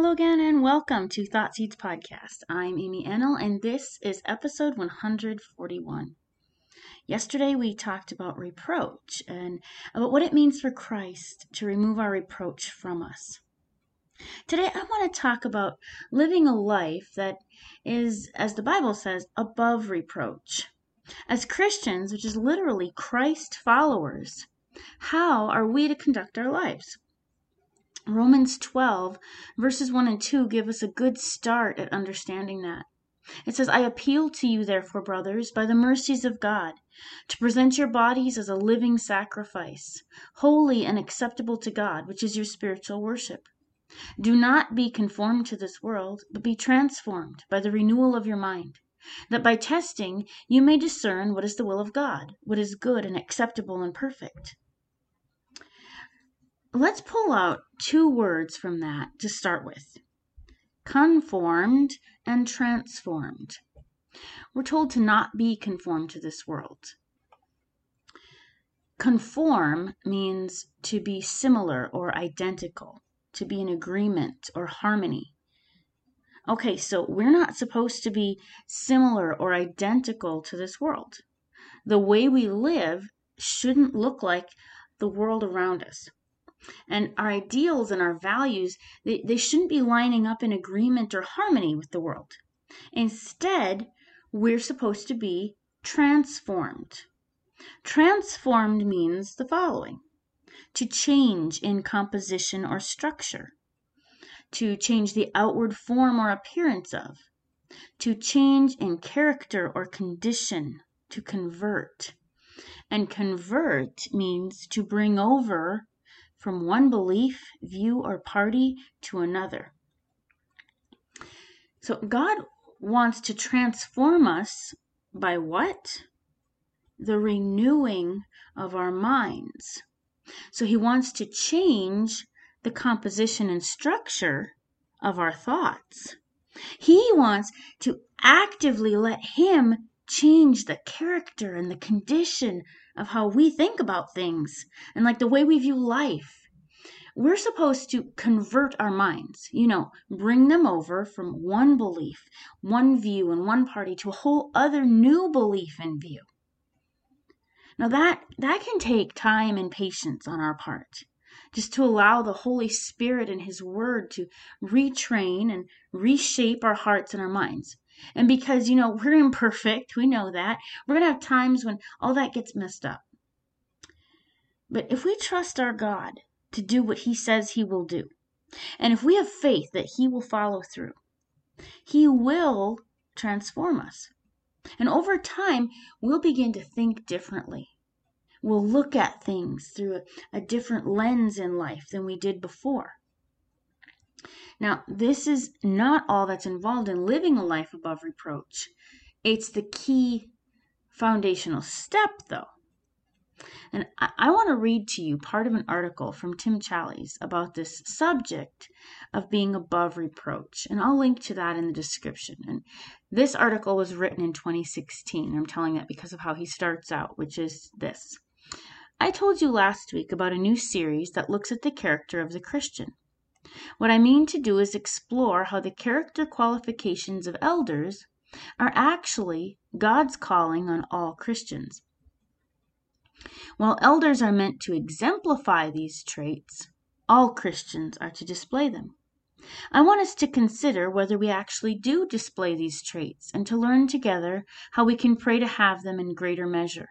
Hello again, and welcome to Thought Seeds Podcast. I'm Amy Enel, and this is episode 141. Yesterday, we talked about reproach and about what it means for Christ to remove our reproach from us. Today, I want to talk about living a life that is, as the Bible says, above reproach. As Christians, which is literally Christ followers, how are we to conduct our lives? Romans 12, verses 1 and 2 give us a good start at understanding that. It says, I appeal to you, therefore, brothers, by the mercies of God, to present your bodies as a living sacrifice, holy and acceptable to God, which is your spiritual worship. Do not be conformed to this world, but be transformed by the renewal of your mind, that by testing you may discern what is the will of God, what is good and acceptable and perfect. Let's pull out two words from that to start with conformed and transformed. We're told to not be conformed to this world. Conform means to be similar or identical, to be in agreement or harmony. Okay, so we're not supposed to be similar or identical to this world. The way we live shouldn't look like the world around us and our ideals and our values they, they shouldn't be lining up in agreement or harmony with the world. Instead we're supposed to be transformed. Transformed means the following. To change in composition or structure. To change the outward form or appearance of. To change in character or condition. To convert. And convert means to bring over from one belief, view, or party to another. So God wants to transform us by what? The renewing of our minds. So he wants to change the composition and structure of our thoughts. He wants to actively let him change the character and the condition of how we think about things and like the way we view life. We're supposed to convert our minds, you know, bring them over from one belief, one view, and one party to a whole other new belief and view. Now that that can take time and patience on our part just to allow the Holy Spirit and His Word to retrain and reshape our hearts and our minds. And because, you know, we're imperfect, we know that, we're going to have times when all that gets messed up. But if we trust our God to do what He says He will do, and if we have faith that He will follow through, He will transform us. And over time, we'll begin to think differently. We'll look at things through a, a different lens in life than we did before. Now, this is not all that's involved in living a life above reproach. It's the key foundational step, though. And I, I want to read to you part of an article from Tim Challies about this subject of being above reproach. And I'll link to that in the description. And this article was written in 2016. I'm telling that because of how he starts out, which is this. I told you last week about a new series that looks at the character of the Christian. What I mean to do is explore how the character qualifications of elders are actually God's calling on all Christians. While elders are meant to exemplify these traits, All Christians are to display them. I want us to consider whether we actually do display these traits and to learn together how we can pray to have them in greater measure.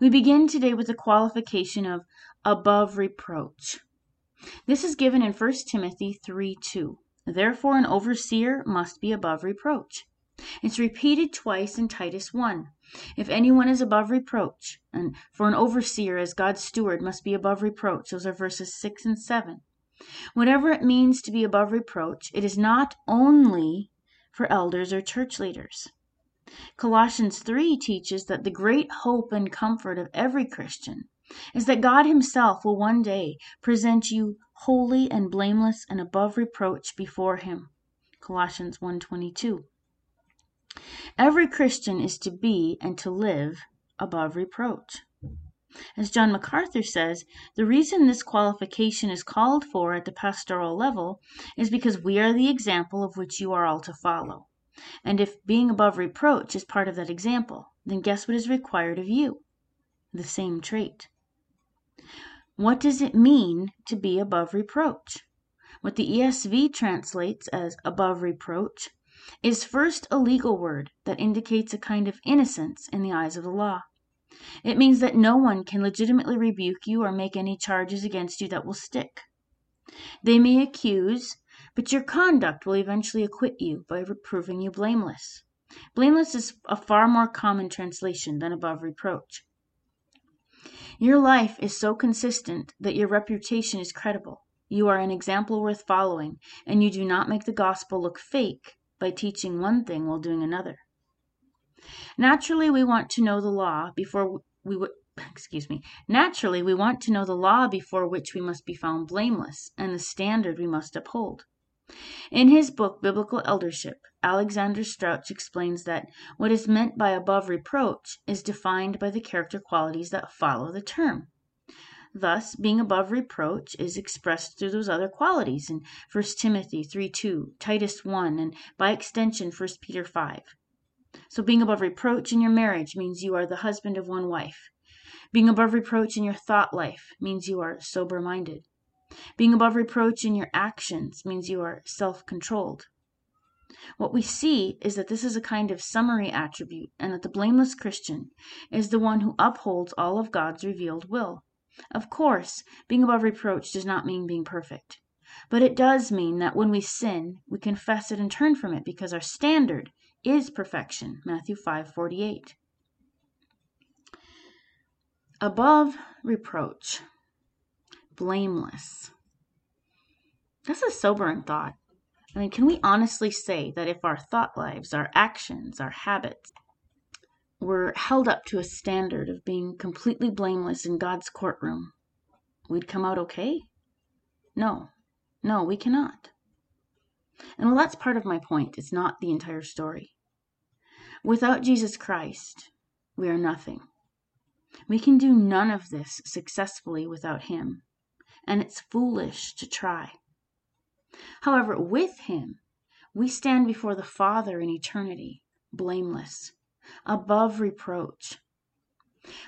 We begin today with the qualification of above reproach. This is given in 1 Timothy 3 2. Therefore, an overseer must be above reproach. It's repeated twice in Titus 1. If anyone is above reproach, and for an overseer as God's steward must be above reproach, those are verses 6 and 7. Whatever it means to be above reproach, it is not only for elders or church leaders. Colossians 3 teaches that the great hope and comfort of every Christian is that God himself will one day present you holy and blameless and above reproach before him. Colossians 1:22. Every Christian is to be and to live above reproach. As John MacArthur says, the reason this qualification is called for at the pastoral level is because we are the example of which you are all to follow. And if being above reproach is part of that example, then guess what is required of you? The same trait. What does it mean to be above reproach? What the ESV translates as above reproach is first a legal word that indicates a kind of innocence in the eyes of the law. It means that no one can legitimately rebuke you or make any charges against you that will stick. They may accuse, but your conduct will eventually acquit you by proving you blameless. Blameless is a far more common translation than above reproach. Your life is so consistent that your reputation is credible. You are an example worth following, and you do not make the gospel look fake by teaching one thing while doing another. Naturally, we want to know the law before we would excuse me. Naturally, we want to know the law before which we must be found blameless, and the standard we must uphold. In his book Biblical Eldership, Alexander Strauch explains that what is meant by above reproach is defined by the character qualities that follow the term. Thus, being above reproach is expressed through those other qualities in 1 Timothy 3 2, Titus 1, and by extension 1 Peter 5. So being above reproach in your marriage means you are the husband of one wife. Being above reproach in your thought life means you are sober minded. Being above reproach in your actions means you are self controlled. What we see is that this is a kind of summary attribute, and that the blameless Christian is the one who upholds all of God's revealed will. Of course, being above reproach does not mean being perfect. But it does mean that when we sin, we confess it and turn from it because our standard is perfection. Matthew 5:48. Above reproach. Blameless. That's a sobering thought. I mean, can we honestly say that if our thought lives, our actions, our habits were held up to a standard of being completely blameless in God's courtroom, we'd come out okay? No. No, we cannot. And well, that's part of my point. It's not the entire story. Without Jesus Christ, we are nothing. We can do none of this successfully without Him, and it's foolish to try. However, with Him, we stand before the Father in eternity, blameless, above reproach.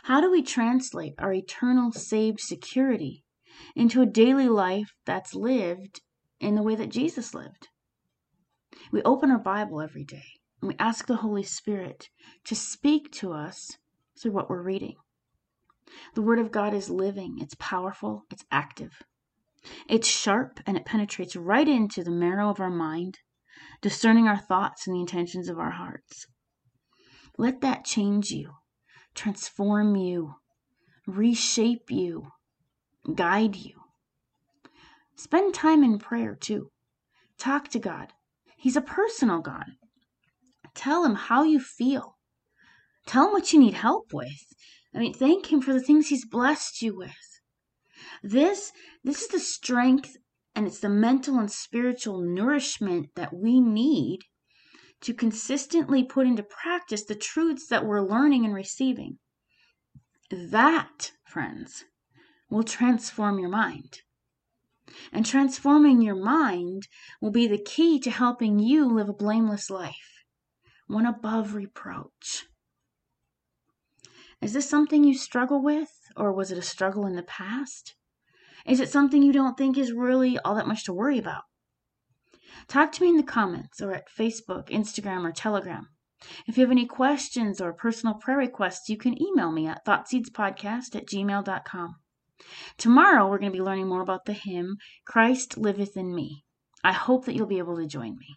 How do we translate our eternal saved security into a daily life that's lived in the way that Jesus lived? We open our Bible every day and we ask the Holy Spirit to speak to us through what we're reading. The Word of God is living, it's powerful, it's active. It's sharp and it penetrates right into the marrow of our mind, discerning our thoughts and the intentions of our hearts. Let that change you, transform you, reshape you, guide you. Spend time in prayer too. Talk to God. He's a personal God. Tell him how you feel. Tell him what you need help with. I mean, thank him for the things he's blessed you with. This this is the strength and it's the mental and spiritual nourishment that we need to consistently put into practice the truths that we're learning and receiving. That, friends, will transform your mind. And transforming your mind will be the key to helping you live a blameless life, one above reproach. Is this something you struggle with, or was it a struggle in the past? Is it something you don't think is really all that much to worry about? Talk to me in the comments or at Facebook, Instagram, or Telegram. If you have any questions or personal prayer requests, you can email me at thoughtseedspodcast at gmail.com. Tomorrow, we're going to be learning more about the hymn, Christ Liveth in Me. I hope that you'll be able to join me.